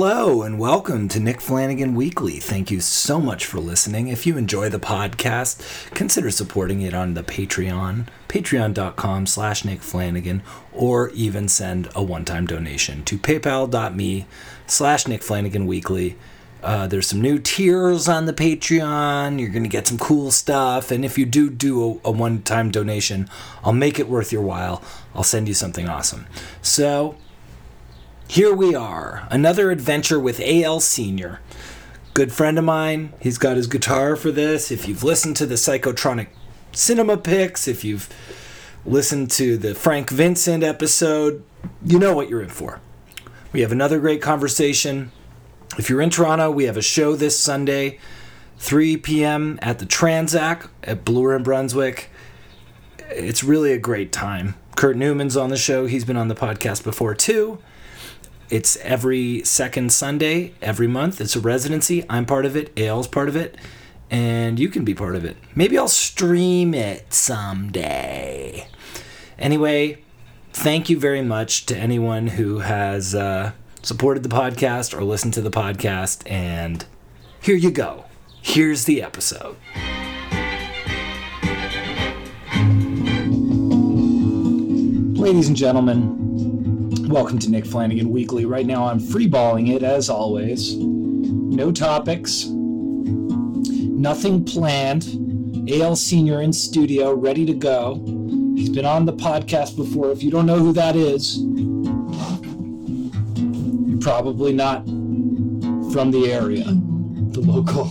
Hello and welcome to Nick Flanagan Weekly. Thank you so much for listening. If you enjoy the podcast, consider supporting it on the Patreon, patreon.com slash Nick Flanagan, or even send a one-time donation to paypal.me slash Nick Flanagan Weekly. Uh, there's some new tiers on the Patreon. You're going to get some cool stuff. And if you do do a, a one time donation, I'll make it worth your while. I'll send you something awesome. So here we are, another adventure with AL Senior. Good friend of mine. He's got his guitar for this. If you've listened to the Psychotronic Cinema Picks, if you've listened to the Frank Vincent episode, you know what you're in for. We have another great conversation. If you're in Toronto, we have a show this Sunday, 3 p.m. at the Transac at Bloor and Brunswick. It's really a great time. Kurt Newman's on the show. He's been on the podcast before too. It's every second Sunday, every month. It's a residency. I'm part of it. AL's part of it. And you can be part of it. Maybe I'll stream it someday. Anyway, thank you very much to anyone who has uh, supported the podcast or listened to the podcast. And here you go. Here's the episode. Ladies and gentlemen, welcome to Nick Flanagan Weekly. Right now I'm freeballing it as always. No topics, nothing planned. AL Senior in studio, ready to go. He's been on the podcast before. If you don't know who that is, you're probably not from the area, the local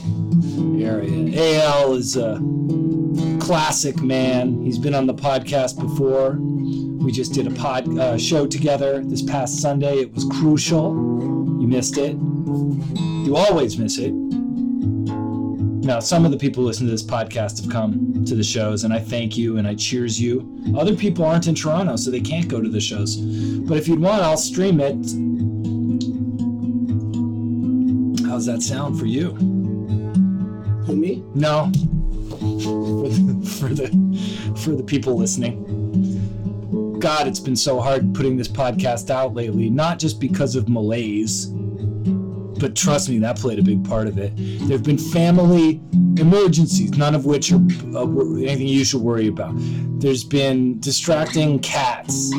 area. AL is a classic man. He's been on the podcast before. We just did a pod uh, show together this past Sunday. It was crucial. You missed it. You always miss it. Now, some of the people who listen to this podcast have come to the shows, and I thank you and I cheers you. Other people aren't in Toronto, so they can't go to the shows. But if you'd want, I'll stream it. How's that sound for you? Who me? No. For the, for the for the people listening. God, it's been so hard putting this podcast out lately, not just because of malaise, but trust me, that played a big part of it. There have been family emergencies, none of which are uh, anything you should worry about. There's been distracting cats.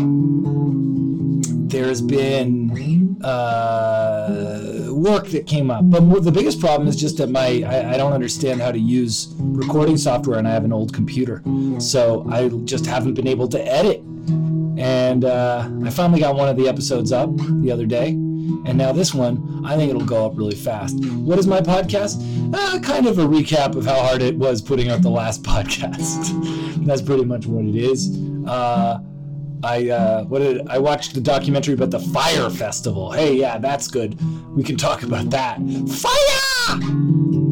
There's been uh, work that came up. But the biggest problem is just that my I, I don't understand how to use recording software, and I have an old computer, so I just haven't been able to edit. And uh, I finally got one of the episodes up the other day, and now this one, I think it'll go up really fast. What is my podcast? Uh, kind of a recap of how hard it was putting out the last podcast. That's pretty much what it is. Uh, I uh, what did I watched the documentary about the Fyre Festival. Hey, yeah, that's good. We can talk about that. Fire!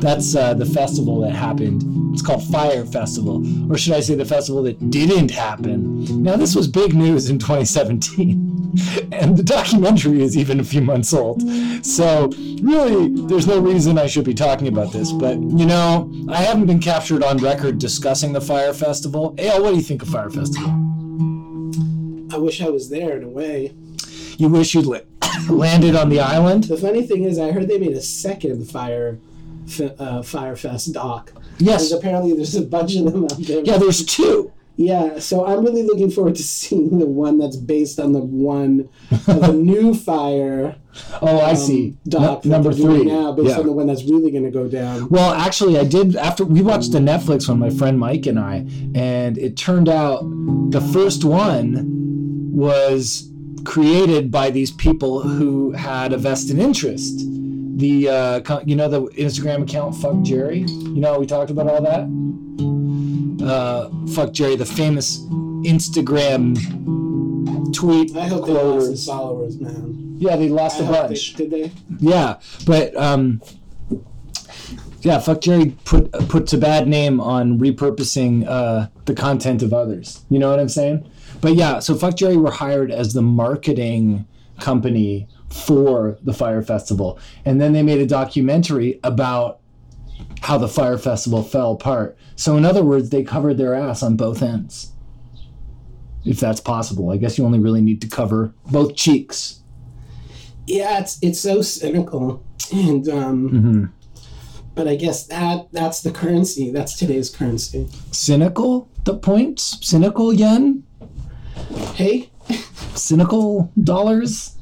That's uh, the festival that happened. It's called Fyre Festival, or should I say the festival that didn't happen? Now, this was big news in 2017, and the documentary is even a few months old. So, really, there's no reason I should be talking about this. But you know, I haven't been captured on record discussing the Fyre Festival. Al, what do you think of Fyre Festival? I wish I was there in a way. You wish you'd li- landed on the island? The funny thing is, I heard they made a second Fyre uh, Fyrefest doc. Yes. Because apparently there's a bunch of them out there. Yeah, there's two. Yeah, so I'm really looking forward to seeing the one that's based on the one of the new Fyre Oh, I um, see. doc Nu- number three. now, based Yeah. on the one that's really going to go down. Well, actually, I did after we watched the Netflix one, my friend Mike and I, and it turned out the first one was created by these people who had a vested interest. The uh, you know the Instagram account Fuck Jerry. You know we talked about all that. Uh, Fuck Jerry, the famous Instagram tweet I hope they lost the followers, man. Yeah, they lost I a hope they- bunch. did they? Yeah, but um, yeah, fuck Jerry put puts a bad name on repurposing uh, the content of others. You know what I'm saying? But yeah, so fuck Jerry were hired as the marketing company for the Fyre Festival, and then they made a documentary about how the Fyre Festival fell apart. So in other words, they covered their ass on both ends. If that's possible, I guess you only really need to cover both cheeks. Yeah, it's it's so cynical, and um, Mm-hmm. but I guess that that's the currency. That's today's currency. Cynical, the points? Cynical yen? Hey, Cynical dollars?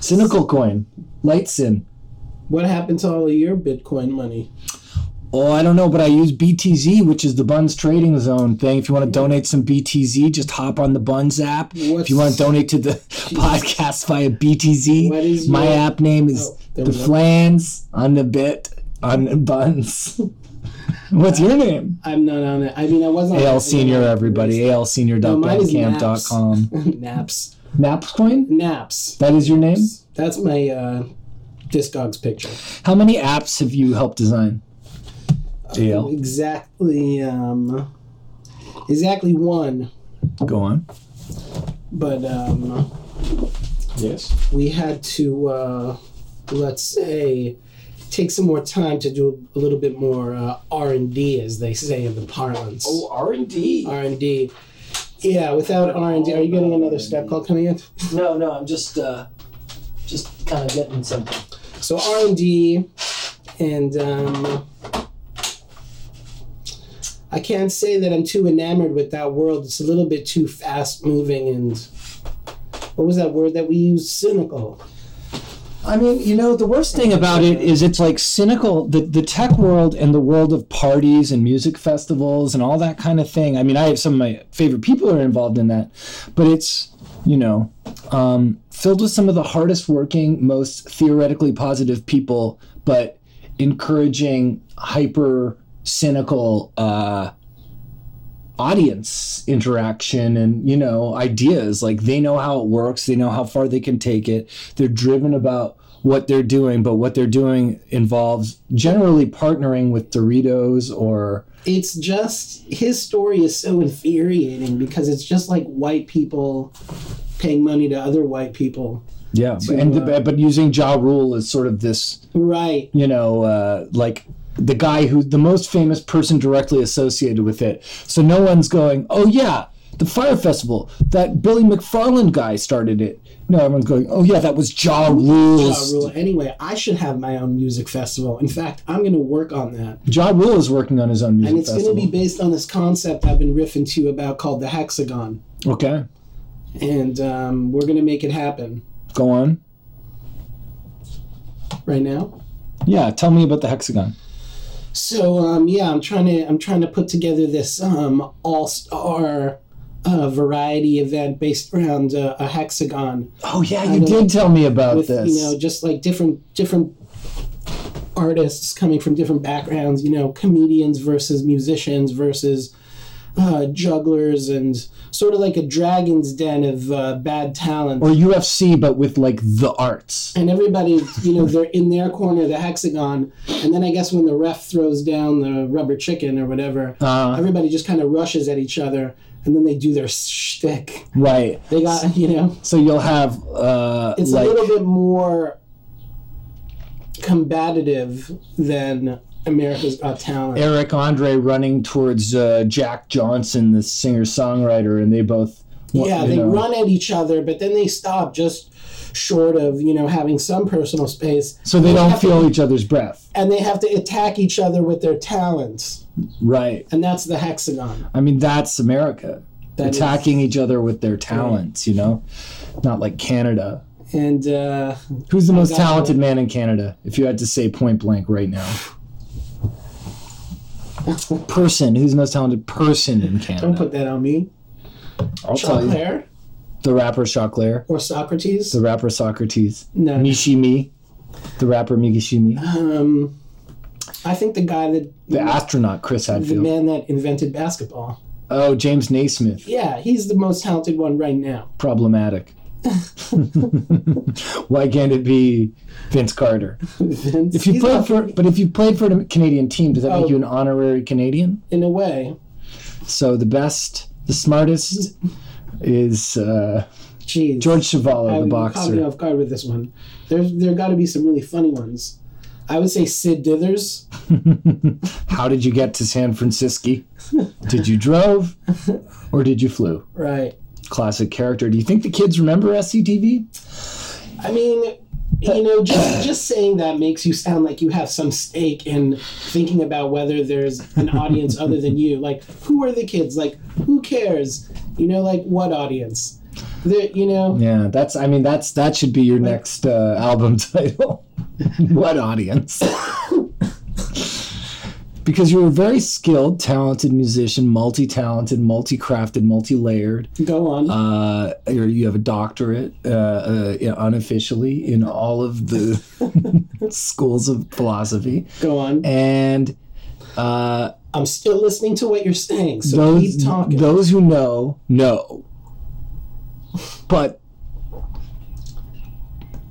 Cynical coin. Light sin. what happened to all of your Bitcoin money? Oh, I don't know, but I use BTZ, which is the Buns Trading Zone thing. If you want to donate some BTZ, just hop on the Buns app. What's- if you want to donate to the podcast via BTZ, my your- app name is Oh, the. Flans on the bit on the Buns. What's your name? I'm not on it. I mean, I wasn't. AL Senior, everybody. No, mine is ALSenior.bandcamp.com. Naps. Naps coin? Naps. That is your name? That's my uh, Discogs picture. How many apps have you helped design? AL. Exactly. Um, exactly one. Go on. But um, Yes. we had to, uh, let's say, take some more time to do a little bit more uh, R and D, as they say in the parlance. Oh, R and D. R and D. Yeah, without R and D, are you getting another Skype call coming in? No, no, I'm just uh, just kind of getting something. So R and D, and um, I can't say that I'm too enamored with that world. It's a little bit too fast moving, and what was that word that we used? Cynical. I mean, you know, the worst thing about it is it's like cynical. The the tech world and the world of parties and music festivals and all that kind of thing. I mean, I have some of my favorite people are involved in that, but it's you know um, filled with some of the hardest working, most theoretically positive people, but encouraging hyper cynical uh, audience interaction and you know ideas like they know how it works they know how far they can take it they're driven about what they're doing but what they're doing involves generally partnering with doritos or It's just his story is so infuriating because it's just like white people paying money to other white people. yeah To, and uh, but using ja rule as sort of this Right. you know uh, like the guy who the most famous person directly associated with it so no one's going oh yeah the Fyre festival that billy mcfarland guy started it no everyone's going oh yeah that was ja Ja rule's Rule. Anyway, I should have my own music festival. In fact, I'm going to work on that. Ja Rule is working on his own music festival. And it's going to be based on this concept I've been riffing to you about called the hexagon. okay, And um, we're going to make it happen go on. right now. Yeah, tell me about the hexagon. So um, yeah, I'm trying to I'm trying to put together this um, all star uh, variety event based around uh, a hexagon Oh yeah, you did tell me about with this. you know just like different different artists coming from different backgrounds. You know, comedians versus musicians versus uh, jugglers and sort of like a dragon's den of uh, bad talent. or UFC, but with like the arts. and everybody, you know, they're in their corner, the hexagon, and then I guess when the ref throws down the rubber chicken or whatever, Uh, everybody just kind of rushes at each other, and then they do their shtick. right. They got, you know, So you'll have uh, it's like a little bit more combative than America's Got Talent. Eric Andre running towards uh, Jack Johnson, the singer songwriter, and they both. yeah, they know. run at each other, but then they stop just short of, you know, having some personal space. So they don't have to- feel each other's breath. and they have to attack each other with their talents, Right. and that's the hexagon. I mean, that's America. That is- attacking each other with their talents, you know? Not like Canada. And uh, Who's the most got talented man in Canada, if you had to say point blank right now? Person. Who's the most talented person in Canada? don't put that on me. I'll tell you. Choclair The rapper Choclair. or Socrates? The rapper Socrates. No. Mishimi. The rapper Migashimi. Um, I think the guy that The astronaut Chris Hadfield, the man that invented basketball. Oh, James Naismith. Yeah, he's the most talented one right now. Problematic. Why can't it be Vince Carter? Vince, If you played for, but if you played for a Canadian team, does that Oh. make you an honorary Canadian? in a way, So the best, the smartest is uh, jeez, George Chuvalo, I the would caught me boxer. off guard with this one. There's there got to be some really funny ones. I would say Sid Dithers. How did you get to San Francisco? did you drove or did you flew? Right. Classic character. Do you think the kids remember SCTV? I mean, you know, just just saying that makes you sound like you have some stake in thinking about whether there's an audience other than you. Like, who are the kids? Like, who cares? You know, like what audience? The, you know, Yeah, that's. I mean, that's that should be your next uh, album title. what audience? because you're a very skilled, talented musician, multi-talented, multi-crafted, multi-layered. go on. Uh, you have a doctorate, uh, uh, unofficially, in all of the schools of philosophy, go on. and uh, I'm still listening to what you're saying, so those keep talking. those who know know, but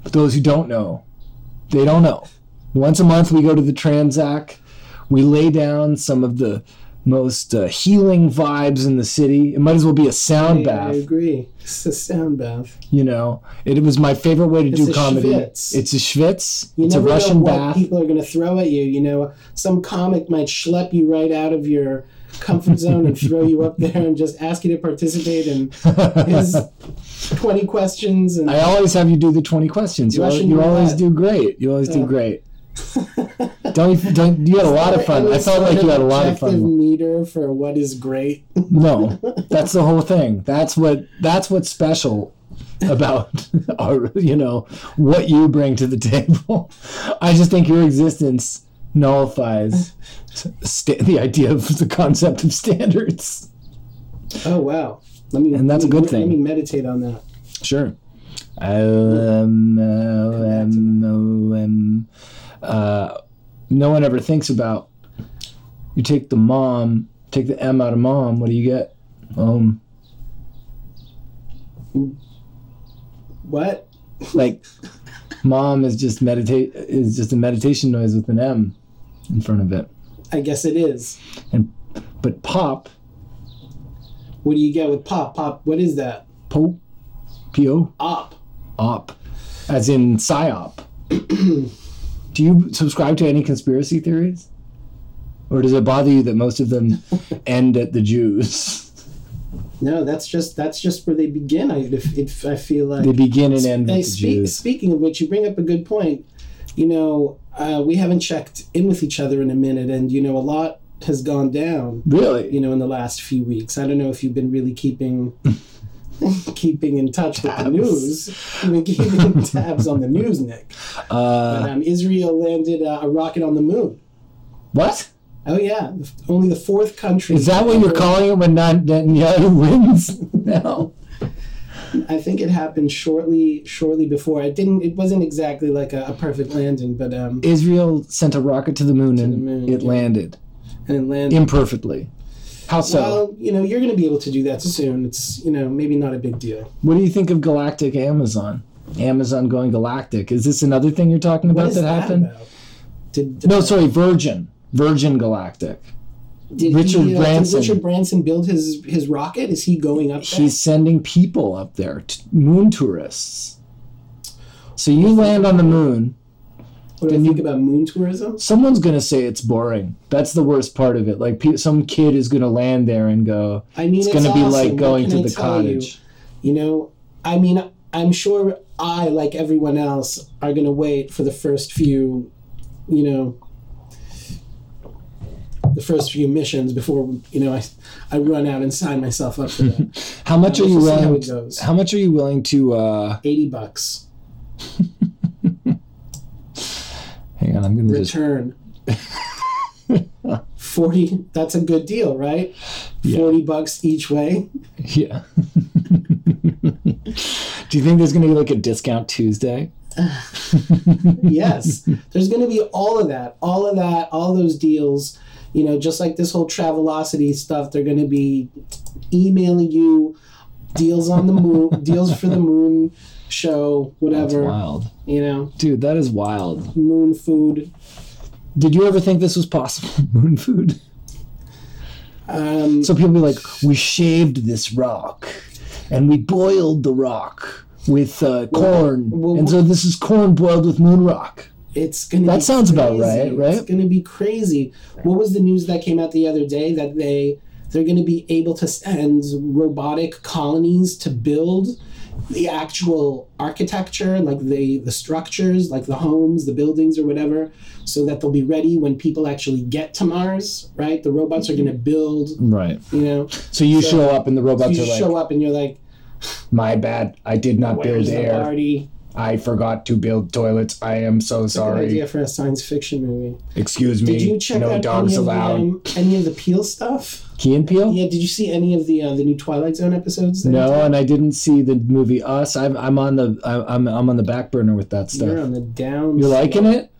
those who don't know, they don't know. Once a month, we go to the Transac. We lay down some of the most uh, healing vibes in the city. It might as well be a sound I, I agree. It's a sound bath. You know, it, was my favorite way to It's do a comedy. schwitz. It's a schwitz. You it's a Russian know what bath. people are going to throw at you. You know, some comic might schlep you right out of your comfort zone and throw you up there and just ask you to participate in his 20 questions. And I always have you do the twenty questions. You, al- you always do great. You always do great. don't you, don't you had a lot of fun. I felt like you had a lot of fun. meter for what is great. No, that's the whole thing. That's what that's what's special about our you know what you bring to the table. I just think your existence nullifies sta- the idea of the concept of standards. Oh wow! Let me And that's let a me- good thing. Let me meditate on that. Sure. Um, um, um, um, uh, no one ever thinks about. You take the mom, take the M out of mom. What do you get? Um, What? like, mom is just meditate is just a meditation noise with an M in front of it. I guess it is. And But pop, What do you get with pop? Pop. What is that? po, po, Op. op, as in psyop. do you subscribe to any conspiracy theories? Or does it bother you that most of them end at the Jews? No, that's just that's just where they begin. I if, if I feel like They begin and end with the speak, Jews. speaking of which, you bring up a good point. You know, uh, we haven't checked in with each other in a minute, and you know, a lot has gone down. Really? You know, in the last few weeks. I don't know if you've been really keeping keeping in touch with the news. I've been keeping tabs on the news, Nick. Uh, But, um, Israel landed uh, a rocket on the moon. what? Oh yeah, only the fourth country. Is that what you're calling it when Net- Netanyahu wins? no. I think it happened shortly shortly before. It didn't. It wasn't exactly like a, a perfect landing, but um, Israel sent a rocket to the moon and the moon, it yeah. landed and it landed. imperfectly. How so? Well, you know, you're going to be able to do that soon. It's you know maybe not a big deal. what do you think of galactic Amazon? Amazon going galactic. Is this another thing you're talking about that, that happened? about? Did No, sorry, Virgin. Virgin Galactic. Did Richard he, uh, Branson. Did Richard Branson build his his rocket? Is he going up there? He's sending people up there, t- moon tourists. So you land on the moon. what do you think about moon tourism? Someone's gonna say it's boring. That's the worst part of it. Like pe- some kid is gonna land there and go, I mean, it's it's, gonna be awesome. like going to I the tell you? cottage. You know, I mean, I'm sure I, like everyone else, are going to wait for the first few, you know, the first few missions before you know I, I run out and sign myself up for that. How much Uh, are you how willing? it goes. How much are you willing to? uh Eighty bucks Hang on, I'm gonna just. return. Forty. That's a good deal, right? Yeah. Forty bucks each way. Yeah. Do you think there's gonna be like a discount Tuesday? yes there's going to be all of that all of that all those deals you know just like this whole travelocity stuff they're going to be emailing you deals on the moon deals for the moon show That's whatever wild, you know dude. That is wild. moon food Did you ever think this was possible? Moon food. um, So people be like, we shaved this rock, and we boiled the rock with uh, corn, well, and so this is corn boiled with moon rock. It's going to That be sounds about right, right? it's going to be crazy what was the news that came out the other day that they they're going to be able to send robotic colonies to build the actual architecture, like the the structures, like the homes, the buildings, or whatever, so that they'll be ready when people actually get to Mars. Right, the robots are mm-hmm. going to build. Right. You know, So you So- show up and the robots you are like, show up and you're like, "My bad. I did not build "Where's the air. party?" I forgot to build toilets. I am so Good sorry. idea for a science fiction movie. Excuse me. Did you check no out dogs any of, the, um, any of the Peele stuff? Key and Peele? Yeah, did you see any of the uh, the new Twilight Zone episodes? No, and I didn't see the movie Us. I'm, I'm on the I'm I'm on the back burner with that You're stuff. on the down. You're liking it?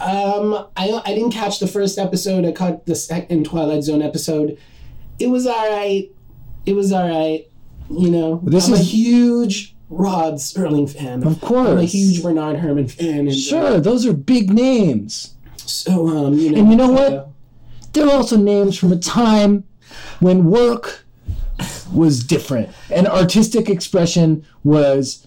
Um, I I didn't catch the first episode. I caught the second Twilight Zone episode. It was all right. It was all right. You know, This I'm a is- huge Rod Serling fan. Of course. I'm a huge Bernard Herrmann fan. And, uh, Sure, those are big names. so um, you know, And you know what? uh, They're also names from a time when work was different and artistic expression was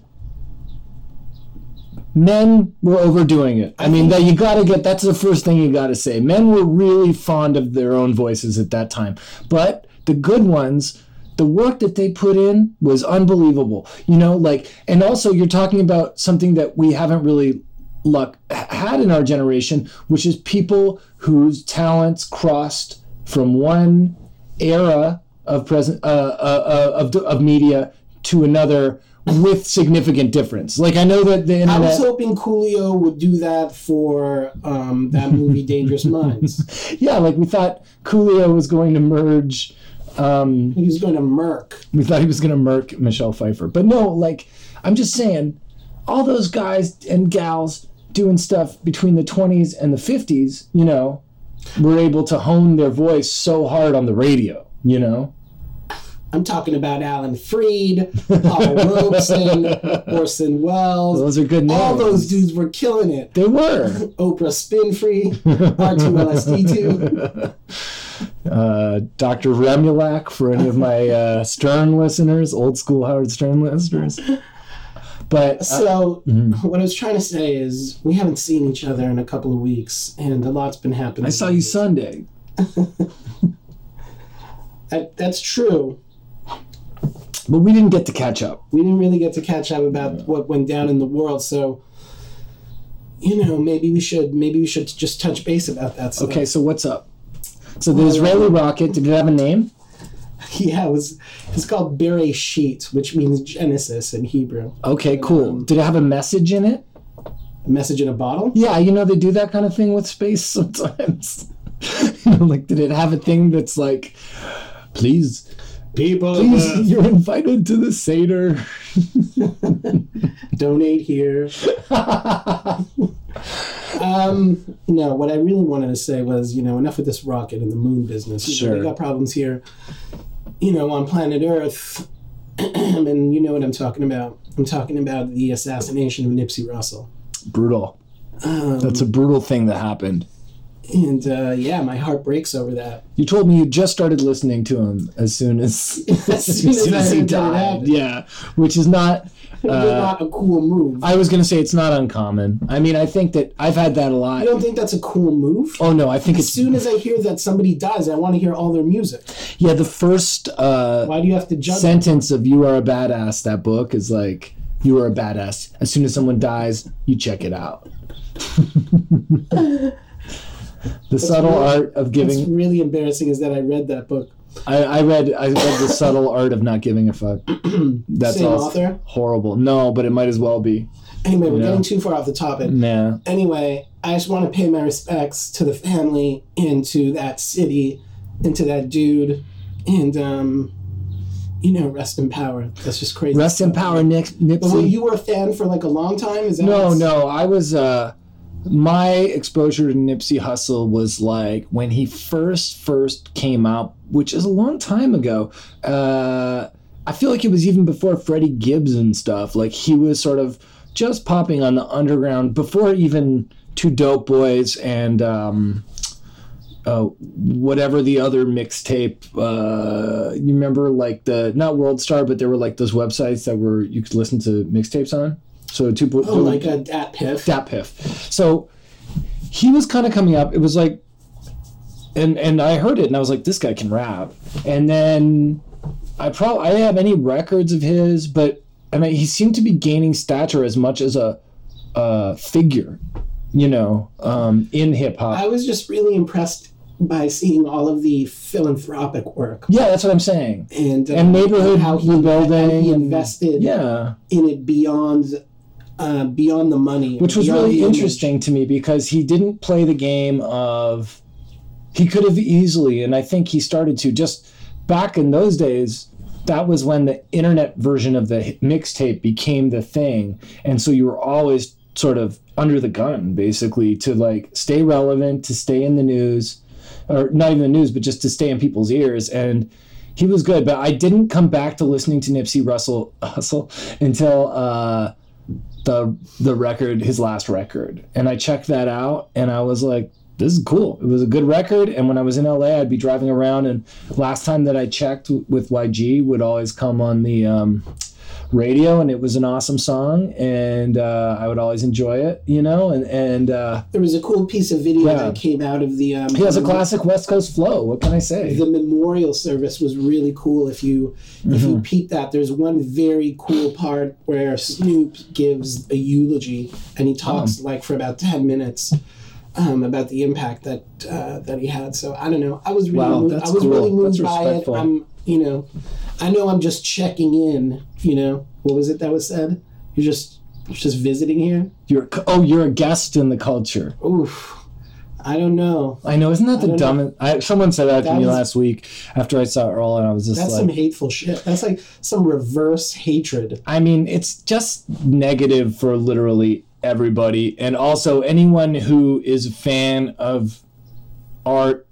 men were overdoing it. I mean, that you got to get that's the first thing you got to say. Men were really fond of their own voices at that time. But the good ones the work that they put in was unbelievable. You know, like and also you're talking about something that we haven't really luck had in our generation, which is people whose talents crossed from one era of present uh, uh, uh, of of media to another with significant difference. Like I know that the I was hoping Coolio would do that for um, that movie Dangerous Minds. yeah, like we thought Coolio was going to merge. Um, He was going to murk. we thought he was going to murk Michelle Pfeiffer, but no. Like I'm just saying, all those guys and gals doing stuff between the 20s and the 50s, you know, were able to hone their voice so hard on the radio. You know. I'm talking about Alan Freed, Paul Robeson, Orson Welles. Those are good names. All those dudes were killing it. They were. Oprah Spinfree, R2LSD2. uh, Dr. Remulak for any of my uh, Stern listeners, old school Howard Stern listeners. But uh, So, what I was trying to say is, we haven't seen each other in a couple of weeks, and a lot's been happening. I saw you Sunday. That, that's true. But we didn't get to catch up. We didn't really get to catch up about what went down in the world, so you know, maybe we should maybe we should just touch base about that. Stuff. Okay, so what's up? So the Israeli rocket, did it have a name? Yeah, it was. It's called Bereshit, which means Genesis in Hebrew. Okay, cool. Um, did it have a message in it? A message in a bottle. Yeah, you know they do that kind of thing with space sometimes. like did it have a thing that's like, please, People, please, you're invited to the Seder. donate here. um, no, what I really wanted to say was, you know, enough with this rocket and the moon business. You know, Sure. we got problems here, you know, on planet Earth, and you know what I'm talking about. I'm talking about the assassination of Nipsey Russell. brutal. Um, That's a brutal thing that happened. And uh, yeah, my heart breaks over that. You told me you just started listening to him as soon as, As soon as I he heard that died. Yeah, which is not. Uh, not a cool move. I was gonna say it's not uncommon. I mean, I think that I've had that a lot. you don't think that's a cool move? Oh no, I think As soon as I hear that somebody dies, I want to hear all their music. yeah. The first uh, Why do you have to judge? sentence of "You are a badass" that book is like you are a badass. As soon as someone dies, you check it out. the subtle really- art of What's giving. really embarrassing is that I read that book. I, I read I read the subtle art of not giving a fuck. That's Same author? horrible. No, but it might as well be. Anyway, we're Yeah. getting too far off the topic. Nah. Anyway, I just want to pay my respects to the family and to that city and to that dude. And, um, you know, rest in power. That's just crazy. Rest in power, Nick But were you were a fan for like a long time? Is that No, what's- no. I was uh my exposure to Nipsey Hussle was like when he first first came out, which is a long time ago. Uh I feel like it was even before Freddie Gibbs and stuff. Like he was sort of just popping on the underground before even Two Dope Boys and um uh, whatever the other mixtape uh you remember like the not world star but there were like those websites that were you could listen to mixtapes on so two Oh, like a Dat Piff. Dat Piff. So he was kind of coming up. It was like, and and I heard it and I was like, this guy can rap. And then I probably I didn't have any records of his, but and I, he seemed to be gaining stature as much as a, a figure, you know, um, in hip hop. I was just really impressed by seeing all of the philanthropic work Yeah, that's what I'm saying. and, uh, And neighborhood how he, rebuilding how he and- invested Yeah, in it beyond uh, beyond the money, which was really interesting to me because he didn't play the game of. He could have easily, and I think he started to just back in those days. That was when the internet version of the mixtape became the thing, and so you were always sort of under the gun, basically, to like stay relevant, to stay in the news, or not even the news, but just to stay in people's ears. And he was good, but I didn't come back to listening to Nipsey Russell Hustle until uh, the the record, his last record, and I checked that out, and I was like, "This is cool." It was a good record, and when I was in LA, I'd be driving around, and last time that I checked with YG would always come on the um, radio, and it was an awesome song, and uh, I would always enjoy it, you know, and and uh, There was a cool piece of video Yeah. that came out of the. Um, he has a classic West Coast flow. What can I say? the memorial service was really cool if you if Mm-hmm. you peep that there's one very cool part where snoop gives a eulogy and he talks Oh. like for about 10 minutes um, about the impact that uh, that he had so i don't know i was really Wow, moved, i was cool. really moved by it i'm you know i know i'm just checking in you know? What was it that was said? You're just you're just visiting here? You're oh, you're a guest in the culture. oof. I don't know. I know, isn't that the dumbest? I, someone said that, to me last week after I saw Earl, and I was just that's like, some hateful shit. That's like some reverse hatred. I mean, it's just negative for literally everybody, and also anyone who is a fan of art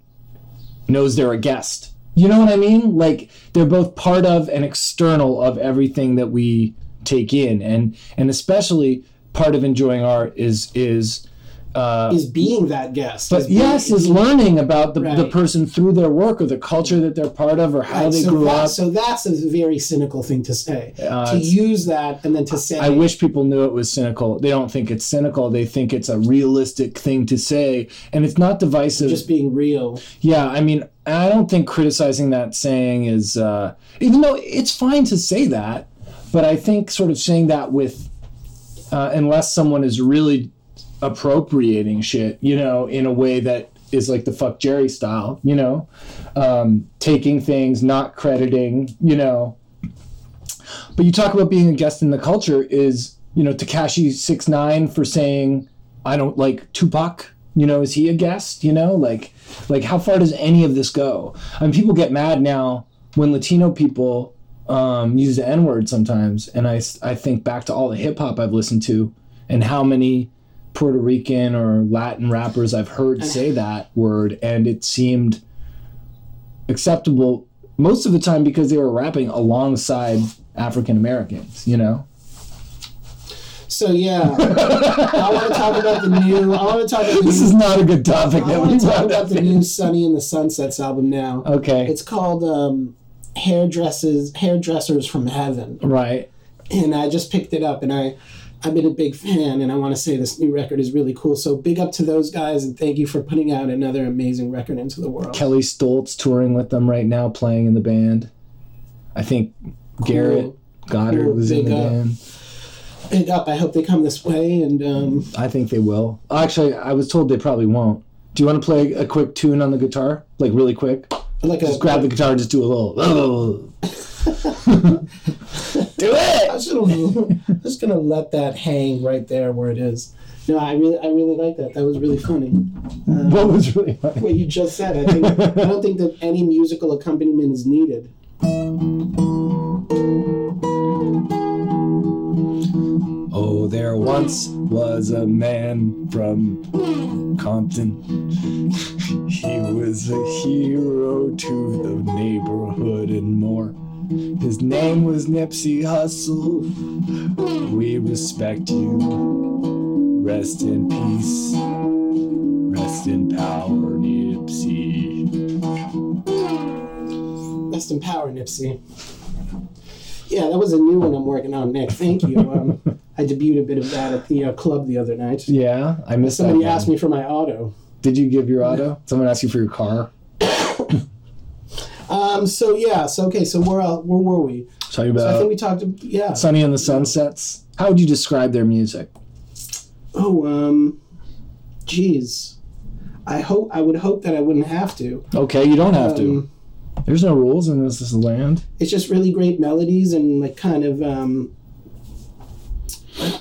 knows they're a guest. You know what I mean? Like they're both part of and external of everything that we take in, and and especially part of enjoying art is is. Uh, is being that guest. but is being- yes, is learning about the, the person through their work or the culture that they're part of or how Right, they so grew that- up. So that's a very cynical thing to say. Uh, to use that and then to say, I wish people knew it was cynical. They don't think it's cynical. They think it's a realistic thing to say, and it's not divisive. just being real. yeah, I mean, I don't think criticizing that saying is, uh, even though it's fine to say that, but I think sort of saying that with, uh, unless someone is really appropriating shit, you know, in a way that is like the fuck Jerry style, you know, um, taking things, not crediting, you know. But you talk about being a guest in the culture is, you know, Tekashi six nine for saying, I don't like Tupac. You know, is he a guest? You know, like, like how far does any of this go? I mean, people get mad now when Latino people um, use the N word sometimes, and I I think back to all the hip hop I've listened to, and how many Puerto Rican or Latin rappers I've heard say that word, and it seemed acceptable most of the time because they were rapping alongside African Americans, you know? So yeah, I want to talk about the new. I want to talk about the This new, is not a good topic I want to talk about the new Sonny and the Sunsets album now. Okay. It's called um, Hairdressers Hairdressers from Heaven, right. and I just picked it up, and I. I've been a big fan, and I want to say this new record is really cool. So big up to those guys, and thank you for putting out another amazing record into the world. Kelley Stoltz touring with them right now, playing in the band. I think Garrett Goddard Cool. was in Big the up. band. Big up! I hope they come this way, and um, I think they will. Actually, I was told they probably won't. Do you want to play a quick tune on the guitar? Like really quick? like a Just grab the guitar and just do a little. do it! I gonna, I'm just gonna let that hang right there where it is. No, I really, I really like that. That was really funny. Um, what was really funny? What you just said. I think I don't think that any musical accompaniment is needed. Oh, there once was a man from Compton. He was a hero to the neighborhood and more. His name was Nipsey Hussle. We respect you. Rest in peace. Rest in power, Nipsey. Rest in power, Nipsey. Yeah, that was a new one I'm working on, Nick. Thank you. Um, I debuted a bit of that at the uh, club the other night. Yeah, I missed that. Somebody asked me for my auto. Did you give your auto? Someone asked you for your car. Um, so yeah, so okay, so where el- where were we? Talking So I think we talked. Yeah. Sonny and the Sunsets. How would you describe their music? Oh, um, geez. I hope I would hope that I wouldn't have to. Okay, you don't have to. Um, There's no rules in this, this land. it's just really great melodies and like kind of. Um,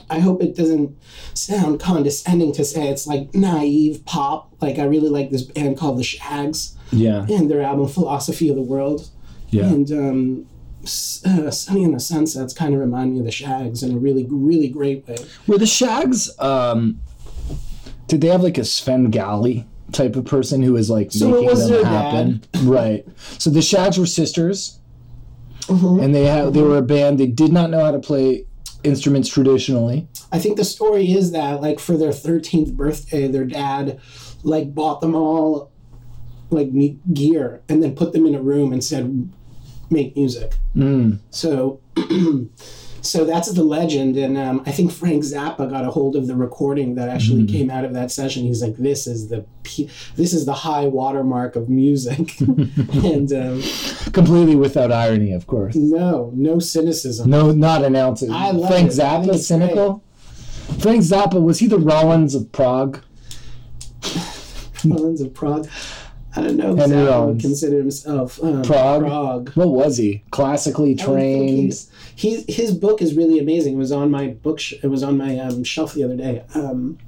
I hope it doesn't sound condescending to say it's like naive pop. Like I really like this band called the Shaggs Yeah, and their album Philosophy of the World. yeah. And um, uh, Sonny in the Sunsets kind of remind me of the Shaggs in a really, really great way. Were the Shaggs? Um, did they have like a Sven Svengali type of person who was like So making them happen? right. So the Shaggs were sisters, Mhm. and they had they were a band. They did not know how to play instruments traditionally. I think the story is that like for their 13th birthday, their dad like bought them all like me- gear and then put them in a room and said make music. Mm. So so that's the legend and um, I think Frank Zappa got a hold of the recording that actually came out of that session. He's like this is the pe- this is the high watermark of music. and um, Completely without irony, of course. no, no cynicism. No, not an ounce. I Frank it. Zappa, cynical. Frank Zappa was he the Rollins of Prague? Rollins of Prague. I don't know. Henry Rollins. consider himself um, Prague? Prague. What was he? Classically trained. he's- his book is really amazing. It was on my book. Sh- it was on my um, shelf the other day. Um,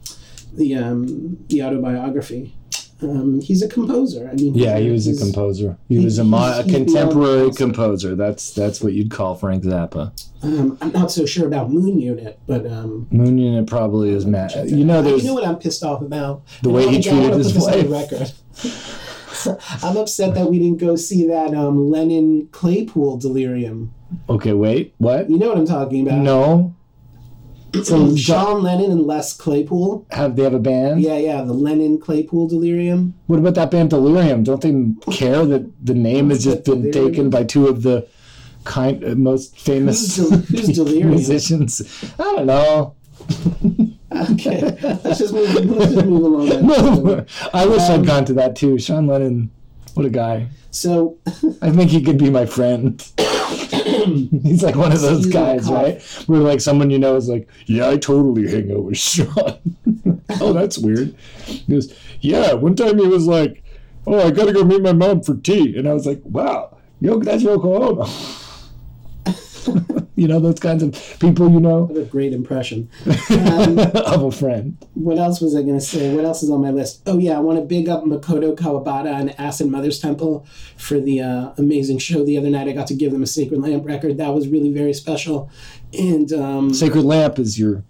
the um, the autobiography. Um, he's a composer. I mean, Yeah, he was a composer. He he- was a, mo- a contemporary composer. That's that's what you'd call Frank Zappa. Um, I'm not so sure about Moon Unit, but um, Moon Unit probably is mad. You know, there's you know what I'm pissed off about The way he wanna- I wanna treated his put this on the wife. record. I'm upset that we didn't go see that um, Lennon Claypool delirium. okay. Wait, what? You know what I'm talking about? No. So Sean Lennon and Les Claypool. have they have a band? Yeah, yeah, the Lennon Claypool delirium. What about that band Delirium? Don't they care that the name has just been Delirium? taken by two of the kind uh, most famous Who's Del- who's musicians? I don't know. Okay, let's just move. Let's just move along. No, I wish Um, I'd gone to that too. Sean Lennon, what a guy. So, I think he could be my friend. He's like one of those He's guys, right? Where like someone you know is like, yeah, I totally hang out with Sean. oh, that's weird. He goes, yeah. One time he was like, oh, I gotta go meet my mom for tea, and I was like, wow, yo, that's Yoko Ono. you know those kinds of people you know what a great impression. Um, of a friend. what else was I going to say? What else is on my list? Oh yeah, I want to big up Makoto Kawabata and Acid Mother's Temple for the uh, amazing show the other night. I got to give them a Sacred Lamp record. That was really very special, and um, Sacred Lamp is your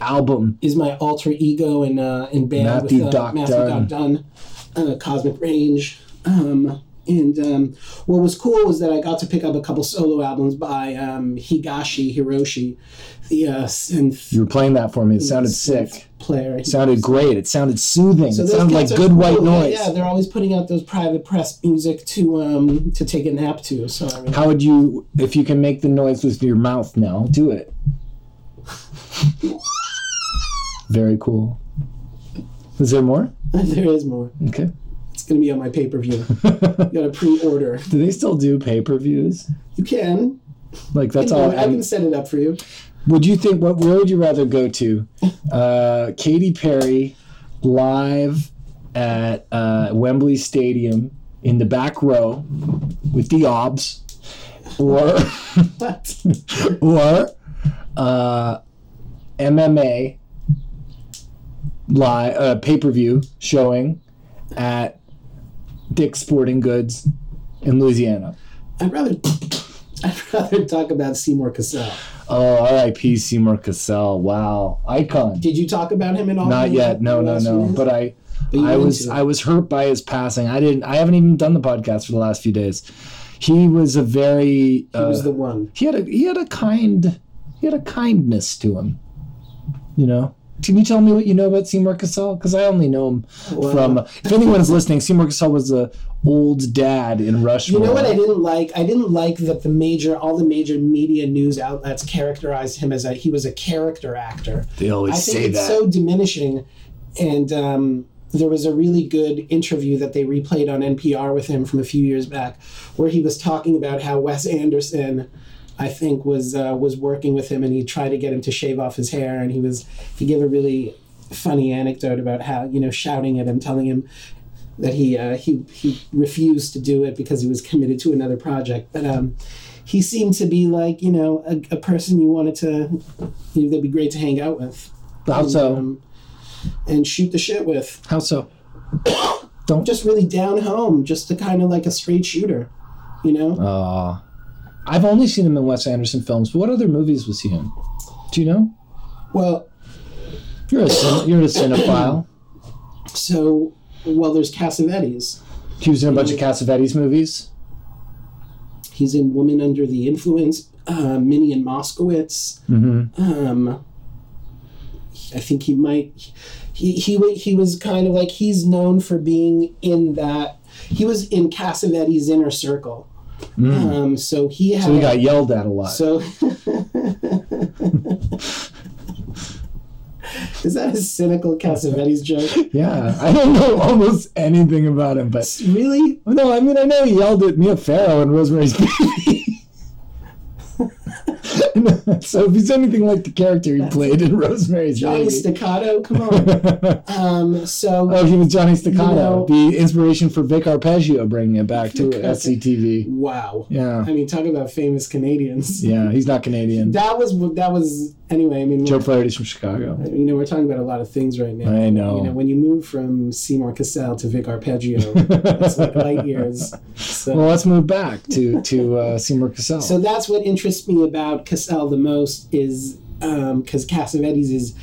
album. is my alter ego in uh, in band Matthew with uh, Doc Matthew Dunn. Doc Dunn, uh, Cosmic Range. Um, and um, what was cool was that I got to pick up a couple solo albums by um, Higashi Hiroshi, the uh, synth You were playing that for me. It sounded sick. player. It sounded great. It sounded soothing. So it sounded like good white cool. Yeah, noise. Yeah, they're always putting out those private press music to um to take a nap to. So I mean, How would you, if you can make the noise with your mouth now, do it. Very cool. Is there more? there is more. Okay. It's gonna be on my pay per view. you gotta pre-order. Do they still do pay per views? You can. Like that's I, all. I can set it up for you. Would you think? What? Where would you rather go to? Uh, Katy Perry live at uh, Wembley Stadium in the back row with the obs, or What? or uh, MMA live uh, pay per view showing at Dick's Sporting Goods in Louisiana. I'd rather. I'd rather talk about Seymour Cassel. Oh, R.I.P. Seymour Cassel. Wow, icon. Did you talk about him at all? Not yet. No, no, no. But I, But I was. I was hurt by his passing. I didn't. I haven't even done the podcast for the last few days. He was a very. he Uh, was the one. he had a he had a kind he had a kindness to him. You know. Can you tell me what you know about Seymour Cassel? Because I only know him from. If anyone's listening, Seymour Cassel was a old dad in Rushmore. You know what I didn't like? I didn't like that the major, all the major media news outlets characterized him as a he was a character actor. They always I think say it's that. so diminishing. And um, there was a really good interview that they replayed on NPR with him from a few years back, where he was talking about how Wes Anderson I think was uh, was working with him, and he tried to get him to shave off his hair, and he was he gave a really funny anecdote about how you know shouting at him, telling him that he uh, he he refused to do it because he was committed to another project, but um, he seemed to be like you know a, a person you wanted to you know that'd be great to hang out with. How and, so? um, and shoot the shit with. How so? Don't just really down home, just a kind of like a straight shooter, you know. Uh, I've only seen him in Wes Anderson films, but what other movies was he in? Do you know? Well, You're a you're a cinephile. so well, there's Cassavetes. He was in a bunch of Cassavetes movies. He's in Woman Under the Influence, uh, Minnie and Moskowitz. Mm-hmm. Um, I think he might. He he he was kind of like he's known for being in that. He was in Cassavetes' inner circle. Um, so he had. Mm. So he got yelled at a lot. So is that a cynical Cassavetes joke? yeah, I don't know almost anything about him, but Really? no, I mean I know he yelled at Mia Farrow and Rosemary's Baby. so if he's anything like the character he played in Rosemary's Johnny Baby. Staccato? Come on. Um, so Oh, he was Johnny Staccato, know- the inspiration for Vic Arpeggio, bringing it back to SCTV. wow. Yeah, I mean, talk about famous Canadians. yeah, he's not Canadian. That was that was anyway. I mean, Joe Flaherty's from Chicago. you know, we're talking about a lot of things right now. I know. You know, when you move from Seymour Cassel to Vic Arpeggio, it's like light years. So, Well, let's move back to to uh, Seymour Cassel. so that's what interests me about Cassel the most is because Cassavetes is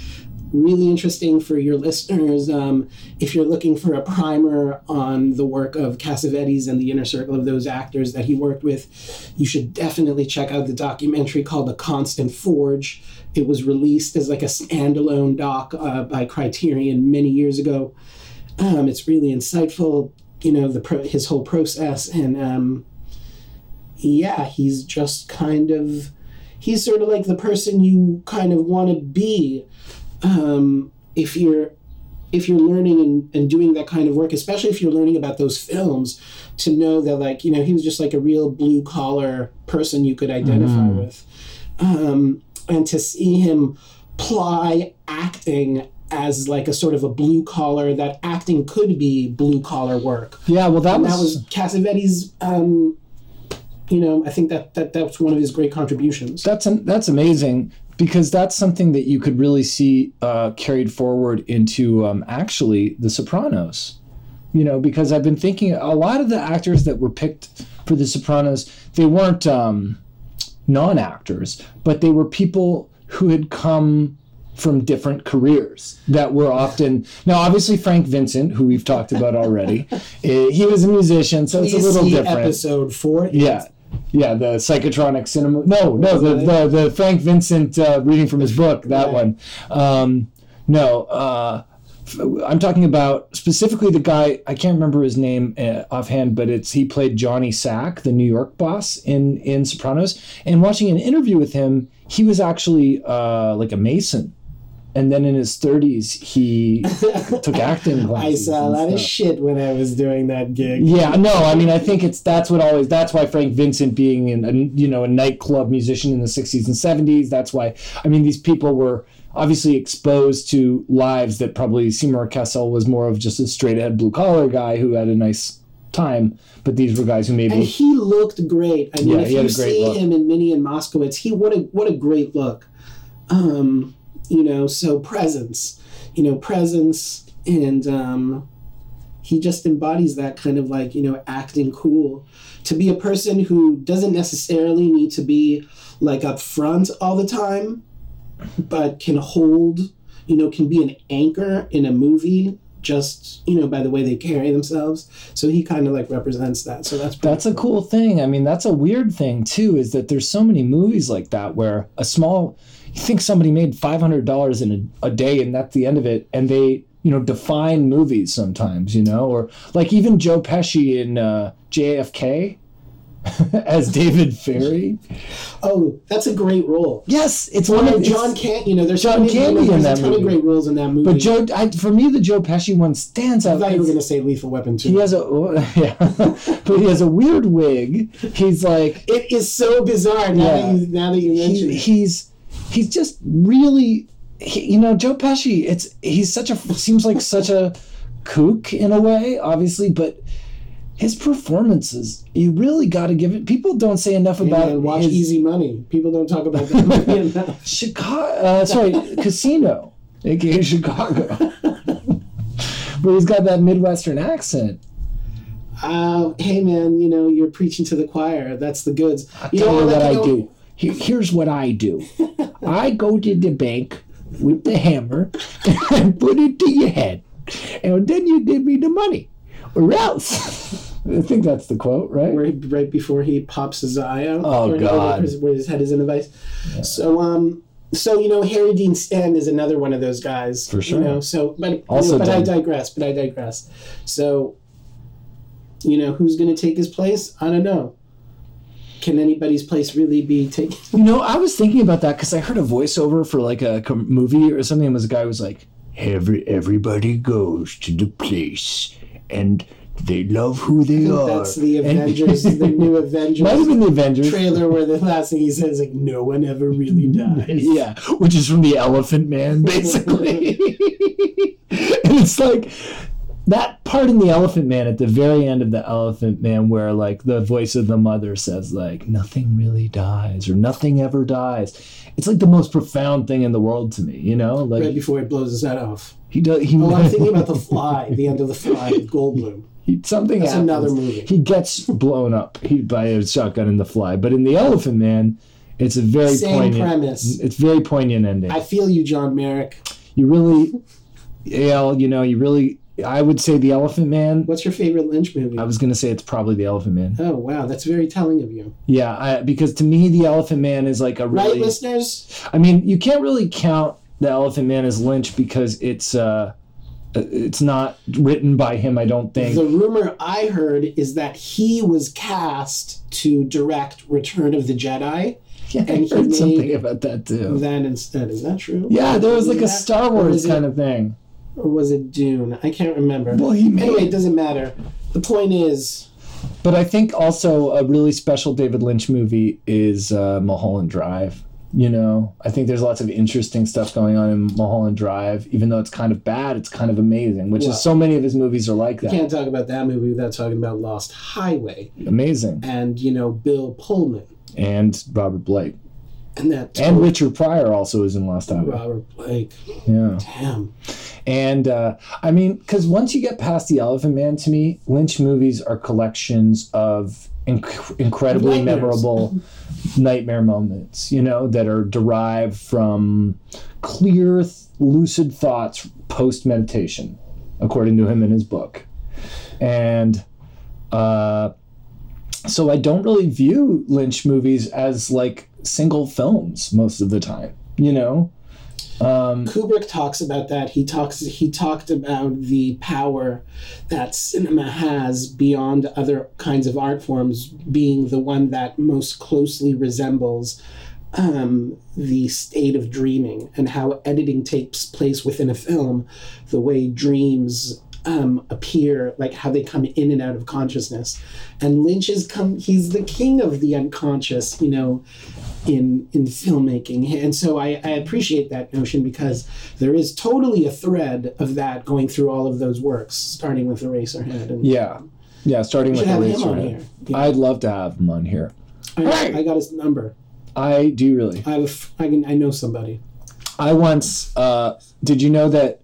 really interesting for your listeners. Um, if you're looking for a primer on the work of Cassavetes and the inner circle of those actors that he worked with, you should definitely check out the documentary called The Constant Forge. It was released as like a standalone doc uh, by Criterion many years ago. Um, it's really insightful, you know, the pro- his whole process, and um, yeah, he's just kind of he's sort of like the person you kind of want to be um, if you're if you're learning and, and doing that kind of work especially if you're learning about those films to know that like you know he was just like a real blue collar person you could identify with um, and to see him ply acting as like a sort of a blue collar that acting could be blue collar work yeah, well, that and was, that was Cassavetes. Um, you know, I think that, that that's one of his great contributions. that's an, that's amazing because that's something that you could really see uh, carried forward into um, actually The Sopranos. You know, because I've been thinking a lot of the actors that were picked for The Sopranos, they weren't um, non-actors, but they were people who had come from different careers that were often now obviously Frank Vincent who we've talked about already eh, he was a musician so it's a little different episode four. yeah. Yeah, the psychotronic cinema. No, no, the the, the Frank Vincent uh, reading from his book. That Right. one. Um, no, uh, I'm talking about specifically the guy. I can't remember his name uh, offhand, but it's he played Johnny Sack, the New York boss in in Sopranos. And watching an interview with him, he was actually uh, like a mason. And then in his 30s, he took acting classes. I saw a lot of shit when I was doing that gig. Yeah, no, I mean, I think it's that's what always that's why Frank Vincent being in a you know a nightclub musician in the '60s and '70s. That's why I mean these people were obviously exposed to lives that probably Seymour Cassel was more of just a straight ahead blue collar guy who had a nice time, but these were guys who maybe And he looked great. I mean, Yeah, if you see look. him in Minnie and Moskowitz, he what a what a great look. Um, you know, so presence, you know, presence, and um, he just embodies that kind of like you know acting cool. To be a person who doesn't necessarily need to be like up front all the time, but can hold, you know, can be an anchor in a movie just you know by the way they carry themselves. So he kind of like represents that. So that's That's a cool thing. I mean, that's a weird thing too. Is that there's so many movies like that where a small, you think somebody made five hundred dollars in a, a day and that's the end of it, and they you know define movies sometimes, you know, or like even Joe Pesci in uh, JFK. as David Ferrie. Oh, that's a great role. Yes, it's one of John Candy, you know, there's John so many, you know, Candy in that a ton movie. of great roles in that movie. But Joe, I, for me, the Joe Pesci one stands out. I thought you were going to say Lethal Weapon too. he has a yeah, but he has a weird wig. He's like it is so bizarre now Yeah. that you now that you mention he, it. he's he's just really he, you know Joe Pesci. It's he's such a seems like such a kook in a way, obviously, but his performances you really got to give it. People don't say enough about and watch his Easy Money. People don't talk about that movie enough. Chicago. Uh, sorry, Casino, aka Chicago. but he's got that Midwestern accent. Uh, hey man, you know you're preaching to the choir. That's the goods. I'll you tell you what I do. Here- here's what I do. I go to the bank with the hammer and put it to your head, and then you give me the money, or else. I think that's the quote, right? Right, right before he pops his eye out. Oh, God. Where his, where his head is in a vice. So um, so you know Harry Dean Stanton is another one of those guys. For sure. You know, so but Also but I digress. But I digress. So, you know who's going to take his place? I don't know. Can anybody's place really be taken? You know, I was thinking about that because I heard a voiceover for like a com- movie or something. And was a guy who was like, "Every everybody goes to the place, and they love who they are." That's the And- Avengers, the new Avengers. Might have been the Avengers. trailer where the last thing he says like no one ever really dies. Yeah, which is from the Elephant Man, basically. and it's like that part in the Elephant Man at the very end of the Elephant Man, where like the voice of the mother says like nothing really dies or nothing ever dies. It's like the most profound thing in the world to me, you know. Like Right before he blows his head off. he does. He, Oh, I'm thinking about the Fly, the end of the Fly with Goldblum. he, something That's happens. another movie. He gets blown up he, by a shotgun in the fly, but in the Elephant Man, it's a very Same poignant. premise. It's very poignant ending. I feel you, John Merrick. you really, Al, you know, you really. I would say the Elephant Man. What's your favorite Lynch movie? I was gonna say it's probably the Elephant Man. oh wow, that's very telling of you. Yeah, I, because to me the Elephant Man is like a Right, listeners? I mean, you can't really count the Elephant Man as Lynch because it's uh, it's not written by him. I don't think. The rumor I heard is that he was cast to direct Return of the Jedi. yeah, I and he heard something about that too. Then instead, is that true? Yeah, there was like a Star Wars is it- kind of thing. Or was it Dune? I can't remember. Well, he made anyway, it doesn't matter. The point is, But I think also a really special David Lynch movie is uh, Mulholland Drive. You know, I think there's lots of interesting stuff going on in Mulholland Drive. Even though it's kind of bad, it's kind of amazing, which Well, is so many of his movies are like that. You can't talk about that movie without talking about Lost Highway Amazing. and you know Bill Pullman And Robert Blake. And that And Richard Pryor also is in Lost Highway. Robert Blake. Yeah. Damn. And uh, I mean, because once you get past The Elephant Man, to me, Lynch movies are collections of inc- incredibly Nightmares. memorable nightmare moments, you know, that are derived from clear, th- lucid thoughts post meditation, according to him in his book. And uh, so I don't really view Lynch movies as like single films most of the time, you know? Um, Kubrick talks about that. He talks. He talked about the power that cinema has beyond other kinds of art forms, being the one that most closely resembles um, the state of dreaming and how editing takes place within a film, the way dreams um, appear, like how they come in and out of consciousness. And Lynch is come. He's the king of the unconscious. You know, in in filmmaking and so I, I appreciate that notion because there is totally a thread of that going through all of those works starting with eraserhead and Yeah. Yeah, starting with should him Eraserhead. on here Yeah. I'd love to have him on here. I, I got his number I do really. I have a f- I can I know somebody I once uh, did you know that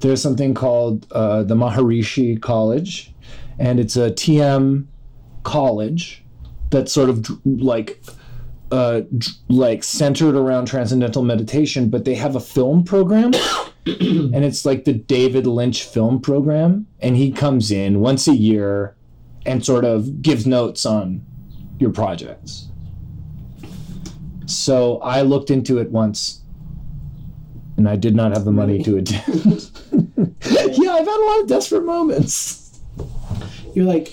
there's something called uh, the Maharishi College, and it's a TM college that's sort of like uh, like centered around transcendental meditation, but they have a film program. and it's like the David Lynch film program, and he comes in once a year and sort of gives notes on your projects. So I looked into it once, and I did not have the money to attend. yeah, I've had a lot of desperate moments. you're like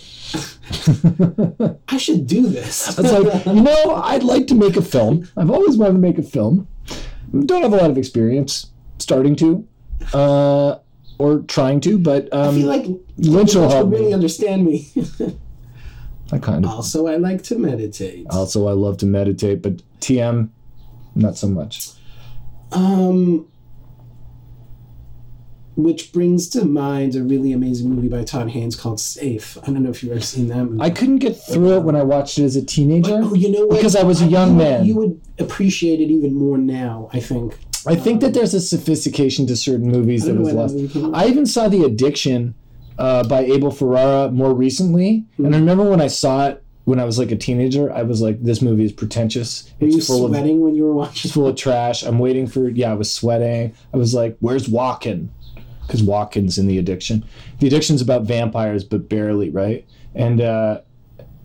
I should do this. It's like, you know, I'd like to make a film. I've always wanted to make a film. Don't have a lot of experience starting to, uh, or trying to, but I feel um, like Lynch will help really me. understand me. I kind of. also, I like to meditate. Also, I love to meditate, but TM, not so much. Um, which brings to mind a really amazing movie by Todd Haynes called Safe. I don't know if you've ever seen that movie. I couldn't get through it when I watched it as a teenager. oh, you know what? Because I was a young you would- man. You would appreciate it even more now. I think. I think that there's a sophistication to certain movies that was that lost. movie came out. I even saw The Addiction uh, by Abel Ferrara more recently, and I remember when I saw it when I was like a teenager, I was like, "This movie is pretentious. Were you It's full of sweating when you were watching? it's full of trash. I'm waiting for yeah. I was sweating. I was like, "Where's Walken?" Because Walken's in The Addiction. The Addiction's about vampires, but barely right. And uh,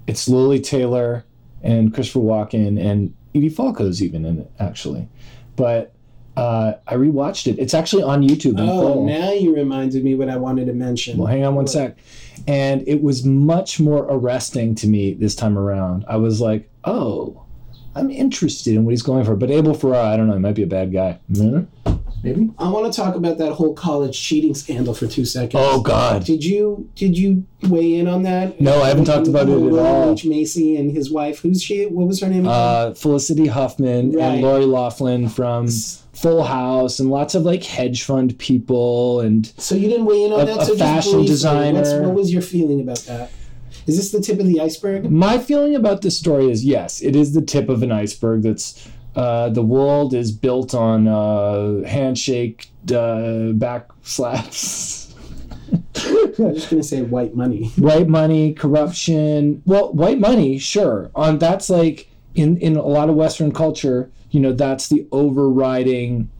it's Lili Taylor and Christopher Walken and Edie Falco's even in it actually. But uh, I rewatched it. It's actually on YouTube. Oh, full. now you reminded me what I wanted to mention. Well, hang on one sec. And it was much more arresting to me this time around. I was like, oh, I'm interested in what he's going for. But Abel Ferrara, I don't know, he might be a bad guy. Hmm? Maybe. I want to talk about that whole college cheating scandal for two seconds. Oh God. Did you did you weigh in on that? No, I haven't talked about it at all. H Macy and his wife. Who's she? What was her name? again? Uh, Felicity Huffman Right. and Lori Loughlin from Full House and lots of like hedge fund people and so you didn't weigh in on a- that. a so just fashion designer. What was your feeling about that? Is this the tip of the iceberg? My feeling about this story is yes, it is the tip of an iceberg. That's uh, the world is built on uh, handshake, uh, back slaps, I'm just gonna say white money. white money, corruption. Well, white money, sure. On that's like in in a lot of Western culture, you know, that's the overriding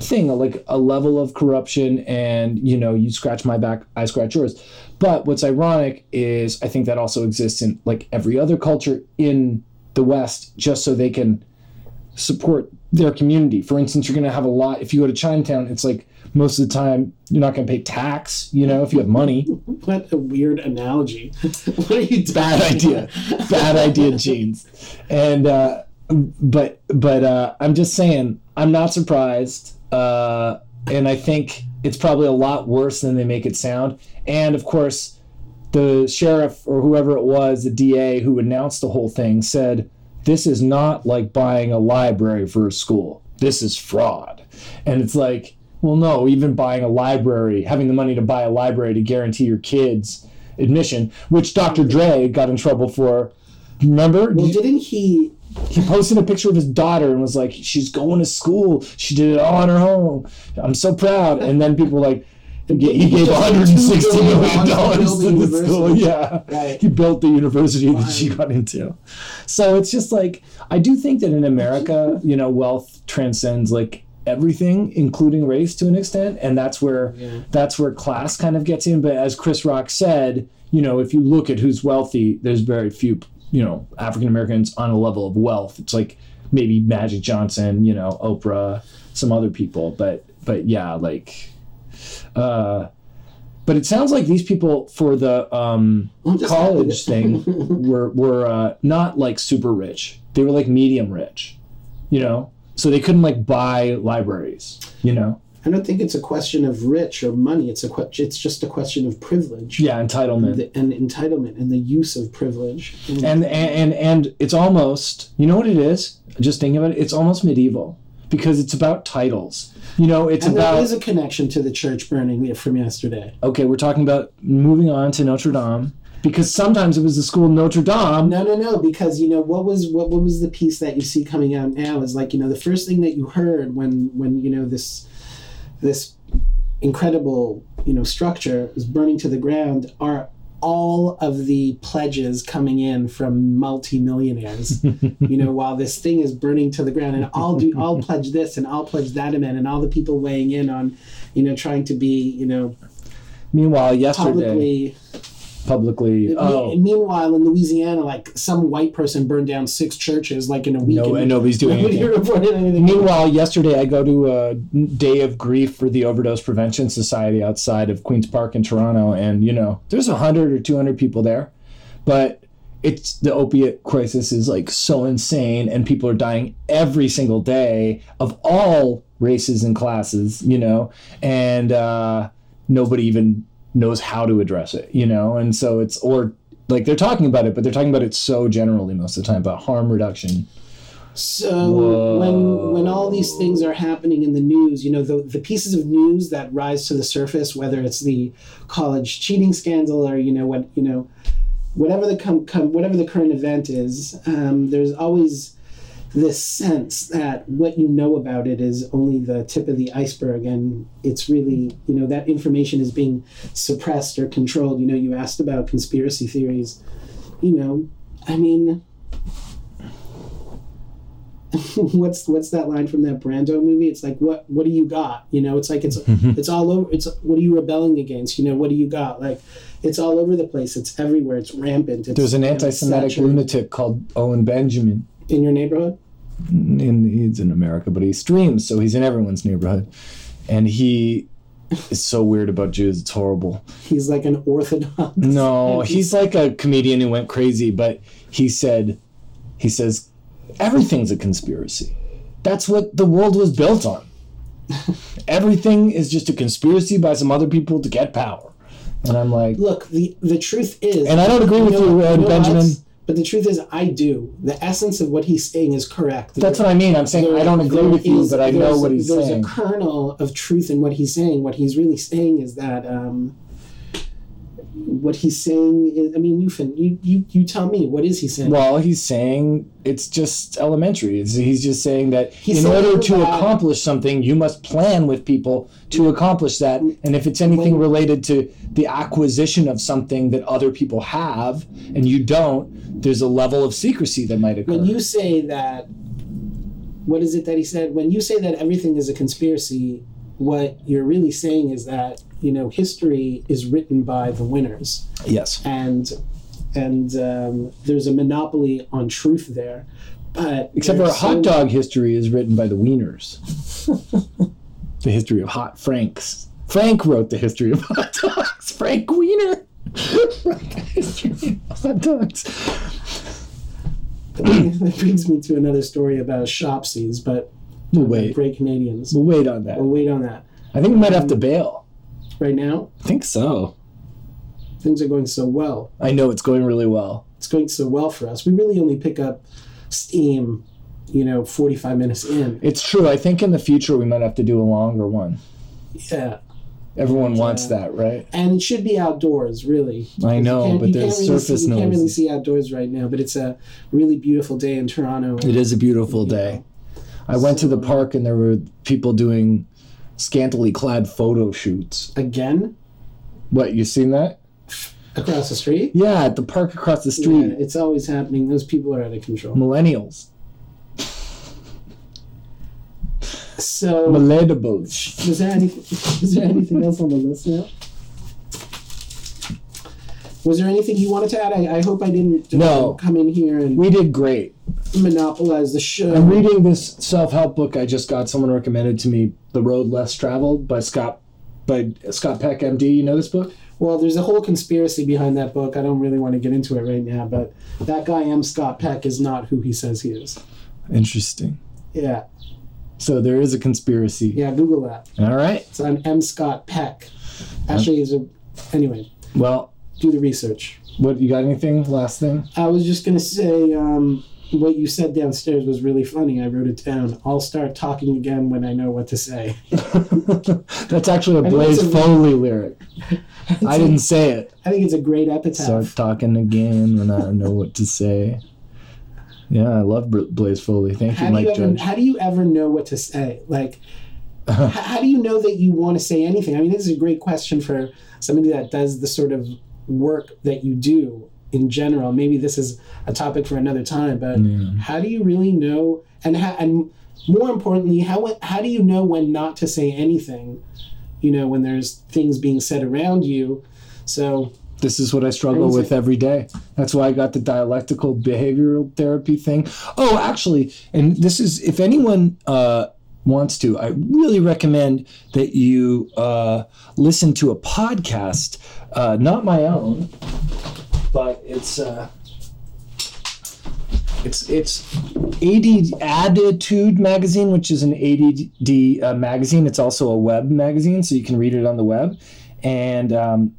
thing, like a level of corruption, and you know, you scratch my back, I scratch yours. But what's ironic is I think that also exists in like every other culture in the West, just so they can support their community. For instance, you're going to have a lot. If you go to Chinatown, it's like most of the time you're not going to pay tax. You know, if you have money. What a weird analogy. what are you doing? Bad idea. Bad idea, jeans. And uh, but but uh, I'm just saying I'm not surprised. Uh, and I think it's probably a lot worse than they make it sound. And of course, the sheriff or whoever it was, the DA who announced the whole thing, said, This is not like buying a library for a school. This is fraud. And it's like, well, no, even buying a library, having the money to buy a library to guarantee your kids admission, which Dr. Dre got in trouble for. Remember? Well, didn't he? he posted a picture of his daughter and was like, "She's going to school. She did it all on her own. I'm so proud." And then people were like, he He gave just 160 $2 million billion dollars to the the school. Yeah, Right. he built the university that she got into. So it's just like I do think that in America, you know, wealth transcends like everything, including race to an extent, and that's where Yeah. that's where class kind of gets in. But as Chris Rock said, you know, if you look at who's wealthy, there's very few, you know, African Americans on a level of wealth. It's like maybe Magic Johnson, you know, Oprah, some other people, but but yeah, like, uh, but it sounds like these people for the um, college thing were were uh, not like super rich. They were like medium rich, you know. So they couldn't like buy libraries, you know. I don't think it's a question of rich or money. It's a que- It's just a question of privilege. Yeah, entitlement. The, and entitlement and the use of privilege. And, and and and it's almost you know what it is just thinking about it it's almost medieval because it's about titles you know it's and about there is a connection to the church burning from yesterday. okay we're talking about moving on to notre dame because sometimes it was the school notre dame No, no, no. Because you know what was what what was the piece that you see coming out now is like you know the first thing that you heard when when you know this this incredible you know structure is burning to the ground are all of the pledges coming in from multimillionaires you know while this thing is burning to the ground. And i'll do i'll pledge this and i'll pledge that amount. And all the people weighing in on you know trying to be you know meanwhile yesterday publicly publicly oh Meanwhile, in Louisiana, like some white person burned down six churches, like in a week. no and nobody's doing anything anything. Meanwhile, yesterday I go to a day of grief for the Overdose Prevention Society outside of Queens Park in Toronto, and you know there's a hundred or two hundred people there, but it's the opiate crisis is like so insane and people are dying every single day of all races and classes you know and uh, nobody even knows how to address it you know? And so it's or like they're talking about it but they're talking about it so generally most of the time about harm reduction. So when when all these things are happening in the news, you know, the, the pieces of news that rise to the surface, whether it's the college cheating scandal or you know what you know, whatever the com- com- whatever the current event is, um, there's always this sense that what you know about it is only the tip of the iceberg, and it's really you know that information is being suppressed or controlled. You know, you asked about conspiracy theories. You know, I mean what's what's that line from that Brando movie? It's like what what do you got? You know, it's like it's mm-hmm. it's all over. It's what are you rebelling against? You know, what do you got? Like it's all over the place. It's everywhere. It's rampant. It's, there's an anti-semitic lunatic called owen benjamin in your neighborhood. in he's in America, but he streams, so he's in everyone's neighborhood. And he is so weird about Jews, it's horrible. He's like an orthodox. No, he's like a comedian who went crazy, but he said he says everything's a conspiracy. That's what the world was built on. Everything is just a conspiracy by some other people to get power. And I'm like, Look, the the truth is, And I don't agree with you, uh, what- Ed what? Benjamin. But the truth is, I do. The essence of what he's saying is correct. that's what I mean. I'm saying I don't agree with you, is- but I know what he's there's saying. There's a kernel of truth in what he's saying. What he's really saying is that um, what he's saying is. I mean, you fin, you you you tell me. What is he saying? Well, he's saying it's just elementary. It's, he's just saying that He's in saying order to accomplish something, you must plan with people to accomplish that. And if it's anything When- related to the acquisition of something that other people have and you don't, there's a level of secrecy that might occur. when you say that, what is it that he said? When you say that everything is a conspiracy, what you're really saying is that you know history is written by the winners. yes. and and um, there's a monopoly on truth there. But Except for there's hot so- dog history is written by the Wieners. the history of hot Franks. Frank wrote the history of hot dogs. Frank Wiener wrote the history of hot dogs. that brings me to another story about Shopsy's, but We'll wait. great Canadians. We'll wait on that. We'll wait on that. I think we might have to bail. Right now, I think so. things are going so well. I know it's going really well. It's going so well for us. We really only pick up steam, you know, 45 minutes in. It's true. I think in the future we might have to do a longer one. Yeah. Everyone wants that, right? And it should be outdoors, really. I know, but there's really surface see, You can't really see outdoors right now, but it's a really beautiful day in Toronto. It is a beautiful day. I went to the park and there were people doing scantily clad photo shoots. Again, What, you seen that? across the street. Yeah, at the park across the Yeah, street. it's always happening. Those people are out of control. Millennials. So, Millennials. was there anything? Was there anything else on the list now? Was there anything you wanted to add? I, I hope I didn't uh, No. come in here and We did great. monopolize the show. I'm reading this self-help book I just got. Someone recommended to me, "The Road Less Traveled" by Scott by Scott Peck, MD. You know this book? Well, there's a whole conspiracy behind that book. I don't really want to get into it right now, but that guy M. Scott Peck is not who he says he is. Interesting. Yeah, So there is a conspiracy. yeah. Google that. All right. It's on M. Scott Peck. Actually, he's a. Anyway, Well, do the research. what you got? Anything? Last thing? I was just gonna say, um, what you said downstairs was really funny. I wrote it down. I'll start talking again when I know what to say. That's actually a Blaze Foley lyric. I didn't say it. I think it's a great epitaph. Start talking again when I know what to say. Yeah, I love Blaze Foley. Thank you, how do Mike you ever, Judge. how do you ever know what to say? Like, how do you know that you want to say anything? I mean, this is a great question for somebody that does the sort of work that you do in general. Maybe this is a topic for another time, but how do you really know? And how, and more importantly, how how do you know when not to say anything? You know, when there's things being said around you. So This is what I struggle Crazy. with every day. That's why I got the dialectical behavioral therapy thing. Oh, actually, and this is if anyone uh, wants to, I really recommend that you uh, listen to a podcast, uh, not my own, but it's uh, it's it's AD Attitude magazine, which is an ADD uh, magazine. It's also a web magazine, so you can read it on the web. And um,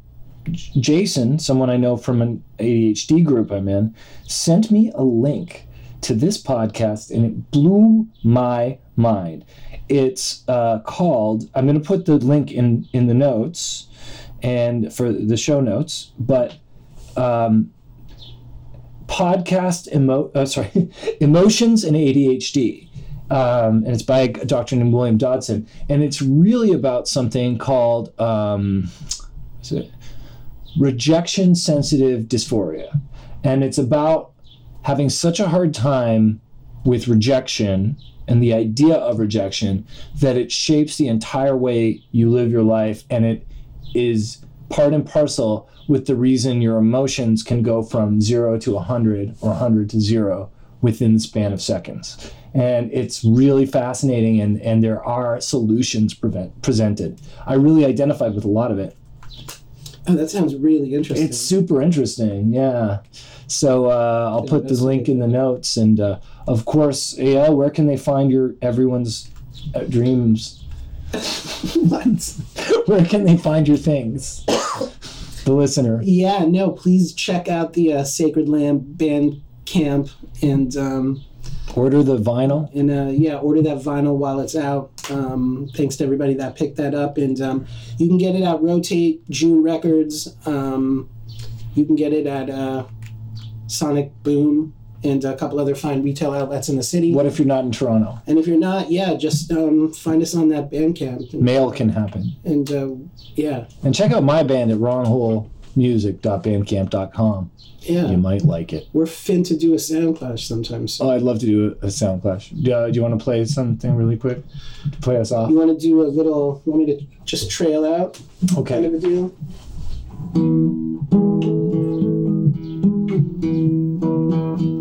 Jason, someone I know from an ADHD group I'm in, sent me a link to this podcast, and it blew my mind. It's uh, called. I'm going to put the link in in the notes and for the show notes, but. Um, podcast emo- uh, sorry emotions and adhd um, and it's by a doctor named william dodson. And it's really about something called um, rejection sensitive dysphoria. And it's about having such a hard time with rejection and the idea of rejection that it shapes the entire way you live your life. And it is part and parcel with the reason your emotions can go from zero to 100 or 100 to zero within the span of seconds. And it's really fascinating, and, and there are solutions prevent, presented. I really identified with a lot of it. Oh, that sounds really interesting. It's super interesting, yeah. So uh, I'll put the link in the notes, and uh, of course, yeah. Where can they find your everyone's uh, dreams? Where can they find your things? the listener. Yeah, no, please check out the uh, Sacred Lamb band camp and um, Order the vinyl. and uh, yeah, order that vinyl while it's out. Um, thanks to everybody that picked that up, and um, you can get it at Rotate June Records. Um, you can get it at uh, Sonic Boom and a couple other fine retail outlets in the city. What if you're not in Toronto? And if you're not, yeah, just um, find us on that Bandcamp. And, Mail can happen. and uh, yeah, And check out my band at ronholemusic.bandcamp.com. yeah, You might like it. we're fin to do a sound clash sometimes. Oh, I'd love to do a, a sound clash. Do, uh, do you want to play something really quick to play us off? You want to do a little? Want me to just trail out? Okay. Kind of a deal. Nick